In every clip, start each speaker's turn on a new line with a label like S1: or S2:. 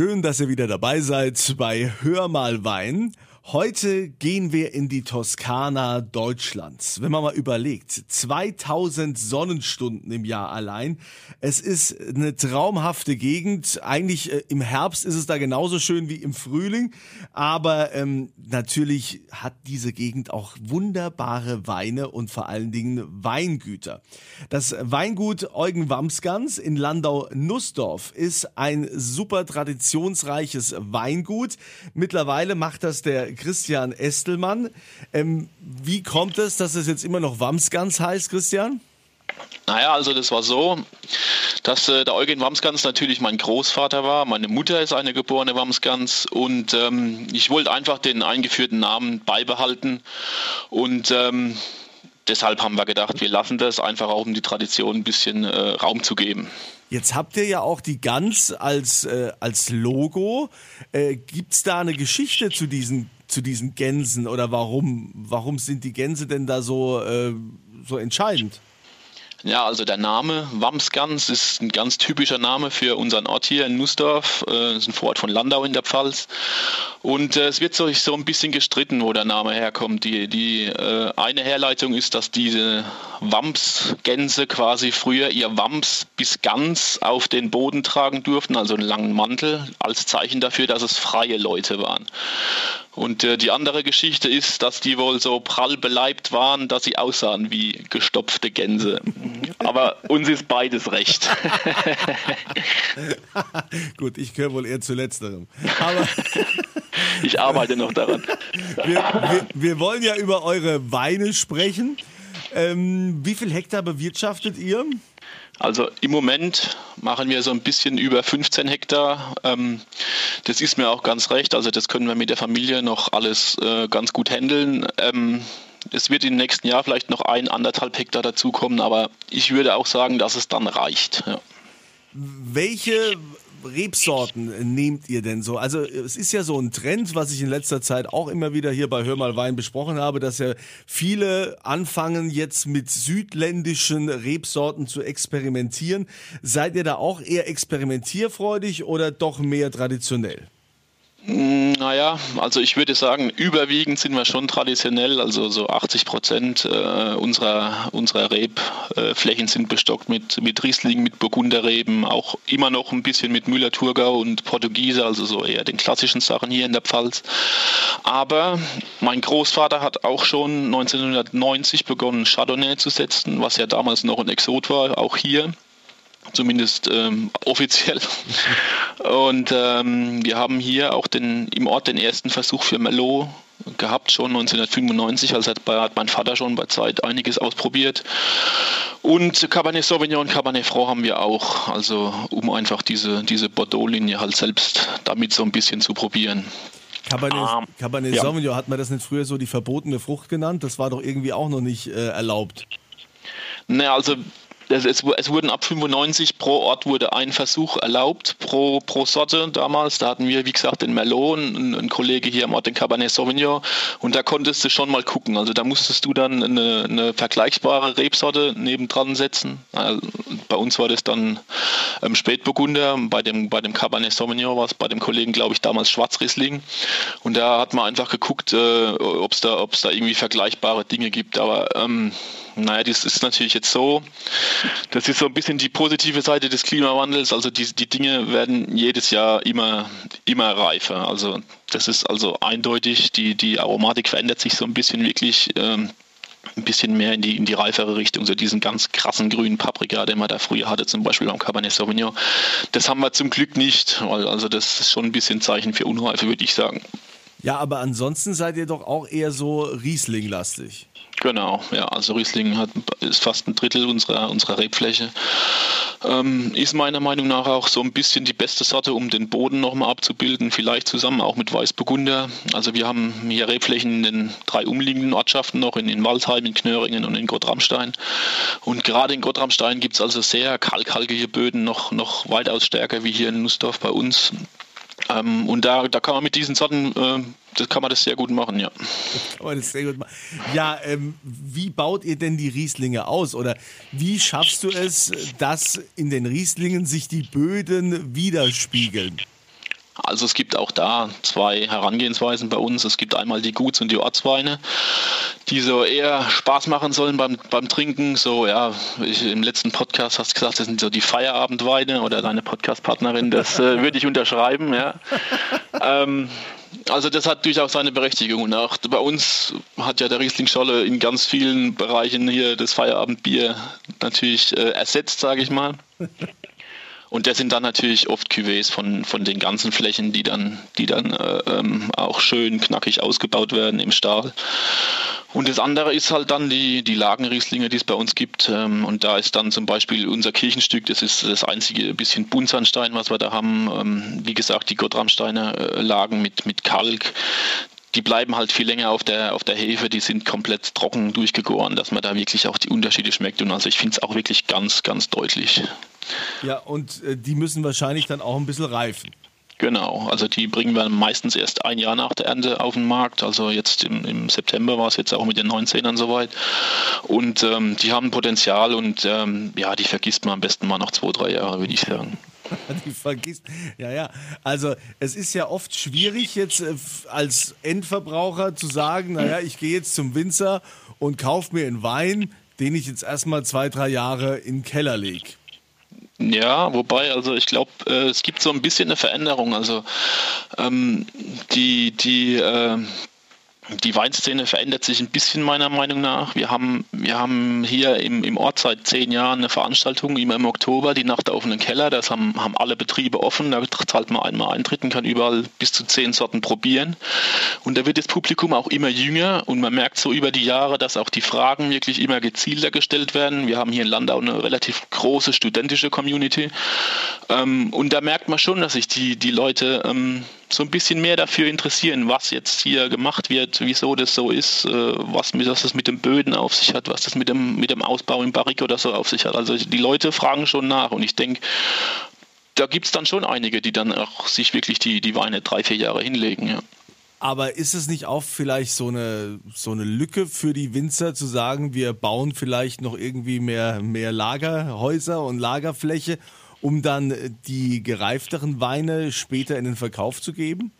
S1: Schön, dass ihr wieder dabei seid bei Hör mal Wein. Heute gehen wir in die Toskana Deutschlands. Wenn man mal überlegt, 2000 Sonnenstunden im Jahr allein. Es ist eine traumhafte Gegend. Eigentlich äh, im Herbst ist es da genauso schön wie im Frühling. Aber ähm, natürlich hat diese Gegend auch wunderbare Weine und vor allen Dingen Weingüter. Das Weingut Eugen Wamsgans in Landau-Nussdorf ist ein super traditionsreiches Weingut. Mittlerweile macht das der Christian Estelmann. Ähm, wie kommt es, dass es jetzt immer noch Wamsgans heißt, Christian?
S2: Naja, also das war so, dass äh, der Eugen Wamsgans natürlich mein Großvater war. Meine Mutter ist eine geborene Wamsgans und ähm, ich wollte einfach den eingeführten Namen beibehalten und ähm, deshalb haben wir gedacht, wir lassen das einfach auch, um die Tradition ein bisschen äh, Raum zu geben.
S1: Jetzt habt ihr ja auch die Gans als, äh, als Logo. Äh, Gibt es da eine Geschichte zu diesen zu diesen Gänsen oder warum, warum sind die Gänse denn da so, äh, so entscheidend?
S2: Ja, also der Name Wamsgans ist ein ganz typischer Name für unseren Ort hier in Nussdorf. Das äh, ist ein Vorort von Landau in der Pfalz. Und äh, es wird so, ein bisschen gestritten, wo der Name herkommt. Die, die äh, eine Herleitung ist, dass diese Wamsgänse quasi früher ihr Wams bis ganz auf den Boden tragen durften, also einen langen Mantel, als Zeichen dafür, dass es freie Leute waren. Und äh, die andere Geschichte ist, dass die wohl so prall beleibt waren, dass sie aussahen wie gestopfte Gänse. Aber uns ist beides recht.
S1: Gut, ich gehöre wohl eher zu letzterem. Aber
S2: ich arbeite noch daran.
S1: Wir, wir, wir, wollen ja über eure Weine sprechen. Ähm, wie viel Hektar bewirtschaftet ihr?
S2: Also im Moment machen wir so ein bisschen über 15 Hektar. Ähm, das ist mir auch ganz recht. Also das können wir mit der Familie noch alles äh, ganz gut handeln. Ähm, es wird im nächsten Jahr vielleicht noch ein, anderthalb Hektar dazukommen, aber ich würde auch sagen, dass es dann reicht. Ja.
S1: Welche Rebsorten nehmt ihr denn so? Also es ist ja so ein Trend, was ich in letzter Zeit auch immer wieder hier bei Hör mal Wein besprochen habe, dass ja viele anfangen jetzt mit südländischen Rebsorten zu experimentieren. Seid ihr da auch eher experimentierfreudig oder doch mehr traditionell?
S2: Mm, naja, also ich würde sagen, überwiegend sind wir schon traditionell, also so 80 Prozent äh, unserer, unserer Rebflächen sind bestockt mit, mit Riesling, mit Burgunderreben, auch immer noch ein bisschen mit Müller-Thurgau und Portugiese, also so eher den klassischen Sachen hier in der Pfalz. Aber mein Großvater hat auch schon 1990 begonnen, Chardonnay zu setzen, was ja damals noch ein Exot war, auch hier zumindest ähm, offiziell. Und ähm, wir haben hier auch den, im Ort den ersten Versuch für Merlot gehabt, schon 1995. Also hat, hat mein Vater schon bei Zeit einiges ausprobiert. Und Cabernet Sauvignon und Cabernet Franc haben wir auch, also um einfach diese, diese Bordeaux-Linie halt selbst damit so ein bisschen zu probieren.
S1: Cabernet, um, Cabernet ja. Sauvignon, hat man das nicht früher so die verbotene Frucht genannt? Das war doch irgendwie auch noch nicht äh, erlaubt.
S2: Naja, also es, es, es, wurden ab 95 pro Ort wurde ein Versuch erlaubt, pro, pro Sorte damals. Da hatten wir, wie gesagt, den Merlot, ein, ein Kollege hier am Ort, den Cabernet Sauvignon. Und da konntest du schon mal gucken. Also da musstest du dann eine, eine vergleichbare Rebsorte nebendran setzen. Also bei uns war das dann ähm, Spätburgunder. Bei dem, bei dem Cabernet Sauvignon war es bei dem Kollegen, glaube ich, damals Schwarzriesling. Und da hat man einfach geguckt, äh, ob es da, da irgendwie vergleichbare Dinge gibt. Aber ähm, naja, das ist natürlich jetzt so, das ist so ein bisschen die positive Seite des Klimawandels. Also die, die Dinge werden jedes Jahr immer, immer reifer. Also das ist also eindeutig, die, die Aromatik verändert sich so ein bisschen wirklich. Ähm, ein bisschen mehr in die, in die reifere Richtung, so diesen ganz krassen grünen Paprika, den man da früher hatte, zum Beispiel beim Cabernet Sauvignon. Das haben wir zum Glück nicht, weil also das ist schon ein bisschen Zeichen für Unreife, würde ich sagen.
S1: Ja, aber ansonsten seid ihr doch auch eher so Riesling-lastig.
S2: Genau, ja, also Riesling hat, ist fast ein Drittel unserer, unserer Rebfläche. Ähm, ist meiner Meinung nach auch so ein bisschen die beste Sorte, um den Boden nochmal abzubilden, vielleicht zusammen auch mit Weißburgunder. Also wir haben hier Rebflächen in den drei umliegenden Ortschaften noch, in, in Waldheim, in Knöringen und in Gottramstein. Und gerade in Gottramstein gibt es also sehr kalkhaltige Böden, noch, noch weitaus stärker wie hier in Nussdorf bei uns. Ähm, und da, da kann man mit diesen Sorten, äh, das kann man das sehr gut machen, ja.
S1: Kann das sehr gut machen. Ja, ähm, wie baut ihr denn die Rieslinge aus? Oder wie schaffst du es, dass in den Rieslingen sich die Böden widerspiegeln?
S2: Also es gibt auch da zwei Herangehensweisen bei uns. Es gibt einmal die Guts- und die Ortsweine, die so eher Spaß machen sollen beim, beim Trinken. So, ja, ich, im letzten Podcast hast du gesagt, das sind so die Feierabendweine oder deine Podcastpartnerin, das äh, würde ich unterschreiben, ja. ähm, also das hat durchaus seine Berechtigung. Und auch bei uns hat ja der Riesling Scholle in ganz vielen Bereichen hier das Feierabendbier natürlich äh, ersetzt, sage ich mal. Und das sind dann natürlich oft Cuvées von, von den ganzen Flächen, die dann, die dann äh, ähm, auch schön knackig ausgebaut werden im Stahl. Und das andere ist halt dann die, die Lagenrieslinge, die es bei uns gibt. Ähm, und da ist dann zum Beispiel unser Kirchenstück, das ist das einzige bisschen Buntsandstein, was wir da haben. Ähm, wie gesagt, die Gottramsteiner äh, Lagen mit, mit Kalk die bleiben halt viel länger auf der, auf der Hefe, die sind komplett trocken durchgegoren, dass man da wirklich auch die Unterschiede schmeckt. Und also ich finde es auch wirklich ganz, ganz deutlich.
S1: Ja, und äh, die müssen wahrscheinlich dann auch ein bisschen reifen.
S2: Genau, also die bringen wir meistens erst ein Jahr nach der Ernte auf den Markt. Also jetzt im, im September war es jetzt auch mit den 19ern soweit. Und ähm, die haben Potenzial und ähm, ja, die vergisst man am besten mal nach zwei, drei Jahren, würde ich sagen.
S1: die vergisst. Ja, ja. Also es ist ja oft schwierig jetzt äh, als Endverbraucher zu sagen, naja, ich gehe jetzt zum Winzer und kaufe mir einen Wein, den ich jetzt erstmal zwei, drei Jahre in den Keller lege.
S2: Ja, wobei, also ich glaube, äh, es gibt so ein bisschen eine Veränderung. Also ähm, die, die äh, die Weinszene verändert sich ein bisschen meiner Meinung nach. Wir haben, wir haben hier im, im Ort seit zehn Jahren eine Veranstaltung, immer im Oktober, die Nacht auf offenen Keller. Das haben, haben alle Betriebe offen. Da zahlt man einmal Eintritt und kann überall bis zu zehn Sorten probieren. Und da wird das Publikum auch immer jünger und man merkt so über die Jahre, dass auch die Fragen wirklich immer gezielter gestellt werden. Wir haben hier in Landau eine relativ große studentische Community. Ähm, und da merkt man schon, dass sich die, die Leute ähm, so ein bisschen mehr dafür interessieren, was jetzt hier gemacht wird, wieso das so ist, äh, was, was das mit den Böden auf sich hat, was das mit dem, mit dem Ausbau im Barrik oder so auf sich hat. Also die Leute fragen schon nach und ich denke, da gibt es dann schon einige, die dann auch sich wirklich die, die Weine drei, vier Jahre hinlegen. Ja.
S1: Aber ist es nicht auch vielleicht so eine, so eine Lücke für die Winzer zu sagen, wir bauen vielleicht noch irgendwie mehr, mehr Lagerhäuser und Lagerfläche um dann die gereifteren Weine später in den Verkauf zu geben?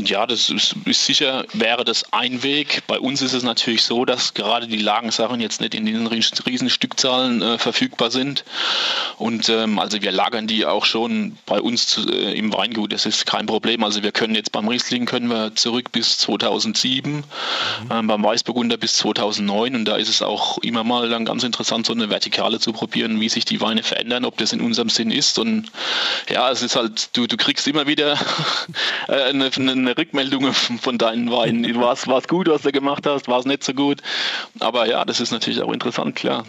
S2: Ja, das ist, ist, sicher, wäre das ein Weg. Bei uns ist es natürlich so, dass gerade die Lagensachen jetzt nicht in den riesen Stückzahlen äh, verfügbar sind. Und ähm, also wir lagern die auch schon bei uns zu, äh, im Weingut. Das ist kein Problem. Also wir können jetzt beim Riesling können wir zurück bis 2007, mhm. ähm, beim Weißburgunder bis 2009. Und da ist es auch immer mal dann ganz interessant, so eine Vertikale zu probieren, wie sich die Weine verändern, ob das in unserem Sinn ist. Und ja, es ist halt, du, du kriegst immer wieder äh, eine, eine eine Rückmeldung von deinen Weinen. War es gut, was du gemacht hast? War es nicht so gut? Aber ja, das ist natürlich auch interessant, klar.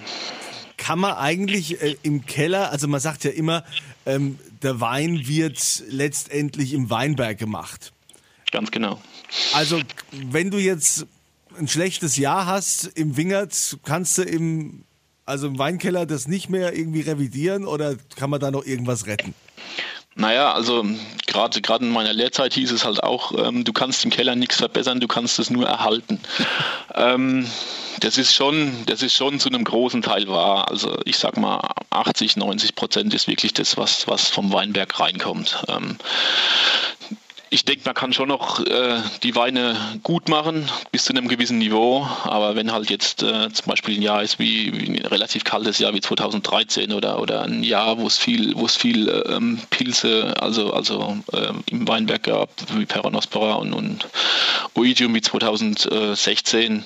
S1: Kann man eigentlich äh, im Keller, also man sagt ja immer, ähm, der Wein wird letztendlich im Weinberg gemacht.
S2: Ganz genau.
S1: Also wenn du jetzt ein schlechtes Jahr hast im Wingert, kannst du im, also im Weinkeller das nicht mehr irgendwie revidieren oder kann man da noch irgendwas retten?
S2: Naja, also gerade gerade in meiner Lehrzeit hieß es halt auch, ähm, du kannst im Keller nichts verbessern, du kannst es nur erhalten. ähm, das ist schon, das ist schon zu einem großen Teil wahr. Also ich sag mal, 80, 90 Prozent ist wirklich das, was, was vom Weinberg reinkommt. Ähm, ich denke, man kann schon noch äh, die Weine gut machen bis zu einem gewissen Niveau, aber wenn halt jetzt äh, zum Beispiel ein Jahr ist wie, wie, ein relativ kaltes Jahr wie 2013 oder, oder ein Jahr, wo es viel, wo es viel ähm, Pilze, also, also ähm, im Weinberg gab, wie Peronospora und, und Oidium wie 2016,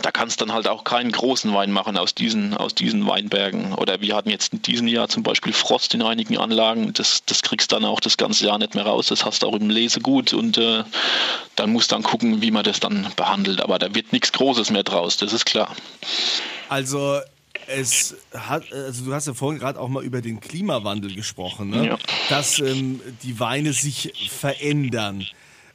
S2: da kannst du dann halt auch keinen großen Wein machen aus diesen, aus diesen Weinbergen. Oder wir hatten jetzt in diesem Jahr zum Beispiel Frost in einigen Anlagen. Das, das kriegst du dann auch das ganze Jahr nicht mehr raus. Das hast du auch im Lesegut und äh, dann musst du dann gucken, wie man das dann behandelt. Aber da wird nichts Großes mehr draus, das ist klar.
S1: Also es hat, also du hast ja vorhin gerade auch mal über den Klimawandel gesprochen, ne? ja. dass ähm, die Weine sich verändern.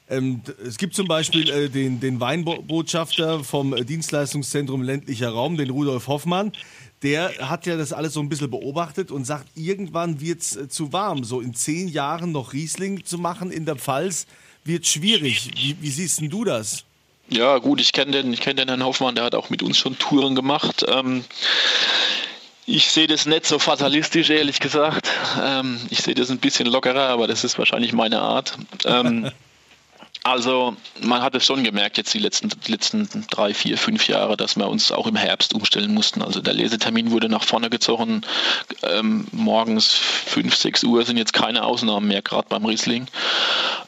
S1: Ähm, es gibt zum Beispiel äh, den, den Weinbotschafter vom Dienstleistungszentrum ländlicher Raum, den Rudolf Hoffmann. Der hat ja das alles so ein bisschen beobachtet und sagt, irgendwann wird es äh, zu warm. So in zehn Jahren noch Riesling zu machen in der Pfalz wird schwierig. Wie, wie siehst denn du das?
S2: Ja, gut, ich kenne den, kenn den Herrn Hoffmann, der hat auch mit uns schon Touren gemacht. Ähm, Ich sehe das nicht so fatalistisch, ehrlich gesagt. Ähm, ich sehe das ein bisschen lockerer, aber das ist wahrscheinlich meine Art. Ähm, also man hat es schon gemerkt jetzt die letzten, die letzten drei, vier, fünf Jahre, dass wir uns auch im Herbst umstellen mussten. Also der Lesetermin wurde nach vorne gezogen. Ähm, morgens fünf, sechs Uhr sind jetzt keine Ausnahmen mehr, gerade beim Riesling.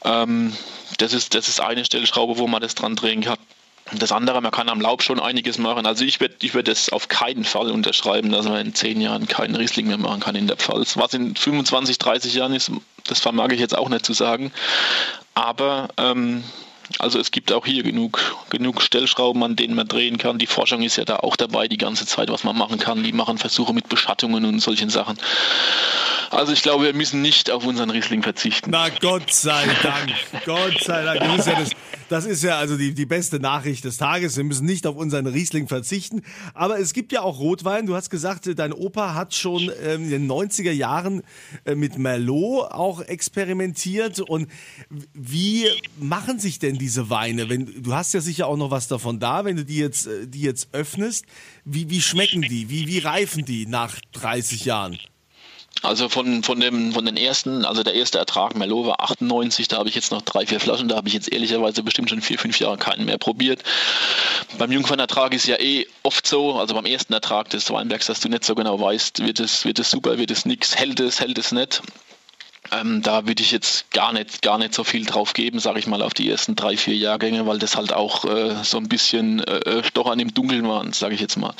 S2: Ähm, das, ist, das ist eine Stellschraube, wo man das dran drehen kann. Das andere, man kann am Laub schon einiges machen. Also ich würde ich würd das auf keinen Fall unterschreiben, dass man in zehn Jahren keinen Riesling mehr machen kann in der Pfalz. Was in 25, 30 Jahren ist, das vermag ich jetzt auch nicht zu sagen. Aber ähm, also es gibt auch hier genug, genug Stellschrauben, an denen man drehen kann. Die Forschung ist ja da auch dabei die ganze Zeit, was man machen kann. Die machen Versuche mit Beschattungen und solchen Sachen. Also ich glaube, wir müssen nicht auf unseren Riesling verzichten.
S1: Na Gott sei Dank, Gott sei Dank. Das ist ja, das, das ist ja also die, die beste Nachricht des Tages. Wir müssen nicht auf unseren Riesling verzichten. Aber es gibt ja auch Rotwein. Du hast gesagt, dein Opa hat schon ähm, in den 90er Jahren äh, mit Merlot auch experimentiert. Und wie machen sich denn diese Weine? Wenn, du hast ja sicher auch noch was davon da, wenn du die jetzt, äh, die jetzt öffnest. Wie, wie schmecken die? Wie, wie reifen die nach 30 Jahren?
S2: Also von, von, dem, von den ersten, also der erste Ertrag Merlot war 98, da habe ich jetzt noch drei, vier Flaschen, da habe ich jetzt ehrlicherweise bestimmt schon vier, fünf Jahre keinen mehr probiert. Beim Jungfernertrag ist ja eh oft so, also beim ersten Ertrag des Weinbergs, dass du nicht so genau weißt, wird es, wird es super, wird es nix, hält es, hält es nicht. Ähm, da würde ich jetzt gar nicht, gar nicht so viel drauf geben, sage ich mal, auf die ersten drei, vier Jahrgänge, weil das halt auch äh, so ein bisschen äh, Stochern im Dunkeln waren, sage ich jetzt mal.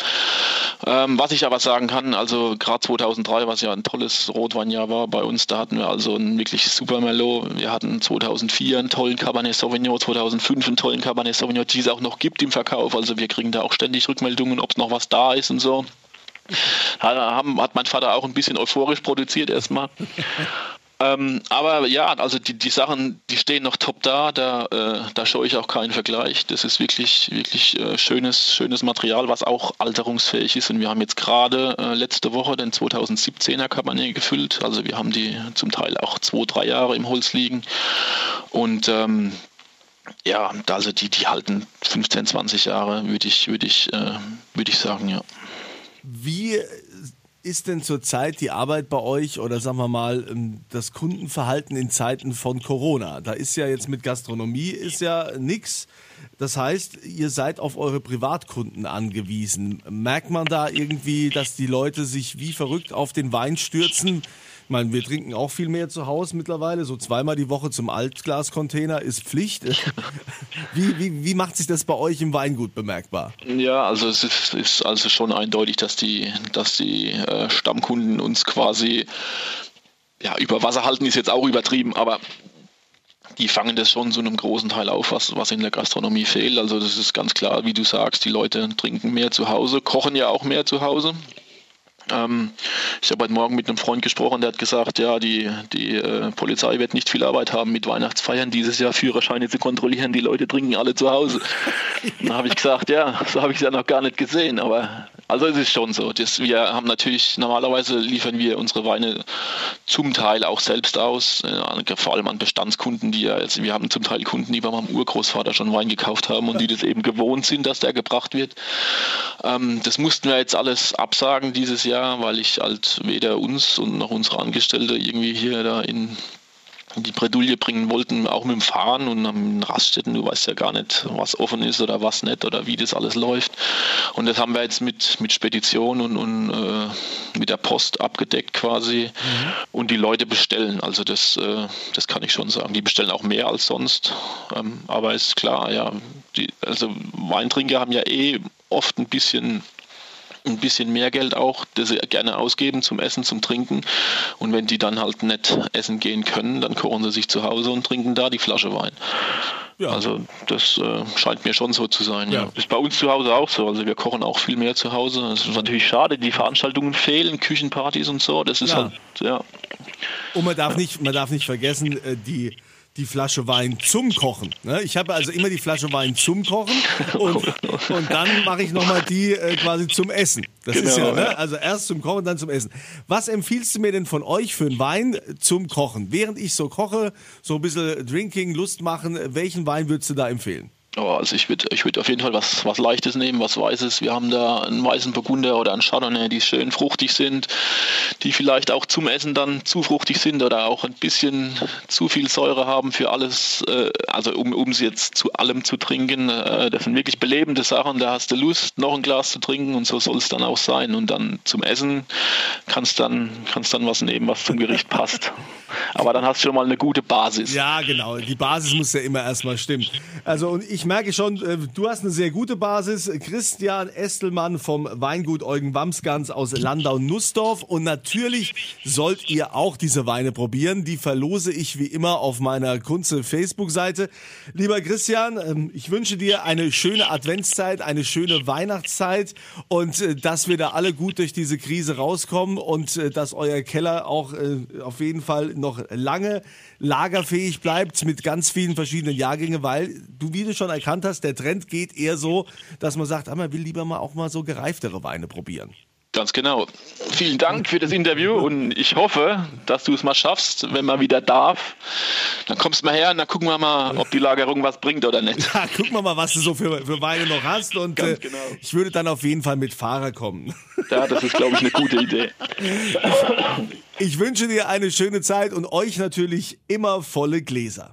S2: Ähm, was ich aber sagen kann, also gerade 2003, was ja ein tolles Rotweinjahr war bei uns, da hatten wir also ein wirklich super Merlot. Wir hatten 2004 einen tollen Cabernet Sauvignon, 2005 einen tollen Cabernet Sauvignon, die es auch noch gibt im Verkauf. Also wir kriegen da auch ständig Rückmeldungen, ob es noch was da ist und so. Hat, hat mein Vater auch ein bisschen euphorisch produziert erstmal. Ähm, aber ja, also die, die Sachen, die stehen noch top da, da, äh, da schaue ich auch keinen Vergleich. Das ist wirklich, wirklich äh, schönes, schönes Material, was auch alterungsfähig ist. Und wir haben jetzt gerade äh, letzte Woche den 2017er Cabernet gefüllt. Also wir haben die zum Teil auch zwei, drei Jahre im Holz liegen. Und ähm, ja, also die, die halten 15, 20 Jahre, würde ich, würde ich, äh, würde ich sagen, ja.
S1: Wie ist denn zurzeit die Arbeit bei euch oder sagen wir mal ähm, das Kundenverhalten in Zeiten von Corona? Da ist ja jetzt mit Gastronomie ist ja nichts. Das heißt, ihr seid auf eure Privatkunden angewiesen. Merkt man da irgendwie, dass die Leute sich wie verrückt auf den Wein stürzen? Ich meine, wir trinken auch viel mehr zu Hause mittlerweile. So zweimal die Woche zum Altglascontainer ist Pflicht. Wie, wie, wie macht sich das bei euch im Weingut bemerkbar?
S2: Ja, also es ist, ist also schon eindeutig, dass die, dass die äh, Stammkunden uns quasi ja, über Wasser halten, ist jetzt auch übertrieben, aber die fangen das schon zu einem großen Teil auf, was, was in der Gastronomie fehlt. Also das ist ganz klar, wie du sagst, die Leute trinken mehr zu Hause, kochen ja auch mehr zu Hause. Ähm, ich habe heute Morgen mit einem Freund gesprochen, der hat gesagt, ja, die, die äh, Polizei wird nicht viel Arbeit haben mit Weihnachtsfeiern dieses Jahr, Führerscheine zu kontrollieren. Die Leute trinken alle zu Hause. Dann habe ich gesagt, ja, so habe ich es ja noch gar nicht gesehen, aber also es ist schon so. Das, wir haben natürlich, normalerweise liefern wir unsere Weine zum Teil auch selbst aus, äh, vor allem an Bestandskunden, die ja, also wir haben zum Teil Kunden, die bei meinem Urgroßvater schon Wein gekauft haben und die das eben gewohnt sind, dass der gebracht wird. Ähm, das mussten wir jetzt alles absagen dieses Jahr, weil ich halt weder uns und noch unsere Angestellte irgendwie hier da in die Bredouille bringen wollten, auch mit dem Fahren und am Raststätten, du weißt ja gar nicht, was offen ist oder was nicht oder wie das alles läuft. Und das haben wir jetzt mit, mit Spedition und, und äh, mit der Post abgedeckt quasi mhm. und die Leute bestellen. Also das, äh, das kann ich schon sagen. Die bestellen auch mehr als sonst. Ähm, aber ist klar, ja, die, also Weintrinker haben ja eh oft ein bisschen ein bisschen mehr Geld auch, das sie gerne ausgeben zum Essen, zum Trinken. Und wenn die dann halt nicht essen gehen können, dann kochen sie sich zu Hause und trinken da die Flasche Wein. Ja. Also das äh, scheint mir schon so zu sein. Ja. ja. Ist bei uns zu Hause auch so. Also wir kochen auch viel mehr zu Hause. Das ist natürlich schade, die Veranstaltungen fehlen, Küchenpartys und so. Das ist ja. halt, ja.
S1: Und man darf nicht, man darf nicht vergessen, äh, die die Flasche Wein zum Kochen. Ne? Ich habe also immer die Flasche Wein zum Kochen und, und dann mache ich nochmal die äh, quasi zum Essen. Das genau, ist ja, ne? also erst zum Kochen, dann zum Essen. Was empfiehlst du mir denn von euch für einen Wein zum Kochen? Während ich so koche, so ein bisschen Drinking, Lust machen, welchen Wein würdest du da empfehlen?
S2: Oh, also ich würde ich würd auf jeden Fall was, was Leichtes nehmen, was Weißes. Wir haben da einen weißen Burgunder oder einen Chardonnay, die schön fruchtig sind, die vielleicht auch zum Essen dann zu fruchtig sind oder auch ein bisschen zu viel Säure haben für alles, äh, also um, um sie jetzt zu allem zu trinken. Äh, das sind wirklich belebende Sachen, da hast du Lust, noch ein Glas zu trinken und so soll es dann auch sein. Und dann zum Essen kannst dann, kannst dann was nehmen, was zum Gericht passt. Aber dann hast du schon mal eine gute Basis.
S1: Ja, genau. Die Basis muss ja immer erstmal stimmen. Also und ich merke schon, äh, du hast eine sehr gute Basis. Christian Estelmann vom Weingut Eugen Wamsgans aus Landau-Nussdorf. Und natürlich sollt ihr auch diese Weine probieren. Die verlose ich wie immer auf meiner Kunze Facebook-Seite. Lieber Christian, ähm, ich wünsche dir eine schöne Adventszeit, eine schöne Weihnachtszeit und äh, dass wir da alle gut durch diese Krise rauskommen und äh, dass euer Keller auch auf jeden Fall noch lange lagerfähig bleibt mit ganz vielen verschiedenen Jahrgängen, weil du, wie du schon erkannt hast, der Trend geht eher so, dass man sagt, ah, man will lieber mal auch mal so gereiftere Weine probieren.
S2: Ganz genau. Vielen Dank für das Interview und ich hoffe, dass du es mal schaffst, wenn man wieder darf. Dann kommst du mal her und dann gucken wir mal, ob die Lagerung was bringt oder nicht.
S1: Ja, gucken wir mal, was du so für, für Weine noch hast und äh, genau. ich würde dann auf jeden Fall mit Fahrer kommen.
S2: Ja, das ist, glaube ich, eine gute Idee.
S1: Ich wünsche dir eine schöne Zeit und euch natürlich immer volle Gläser.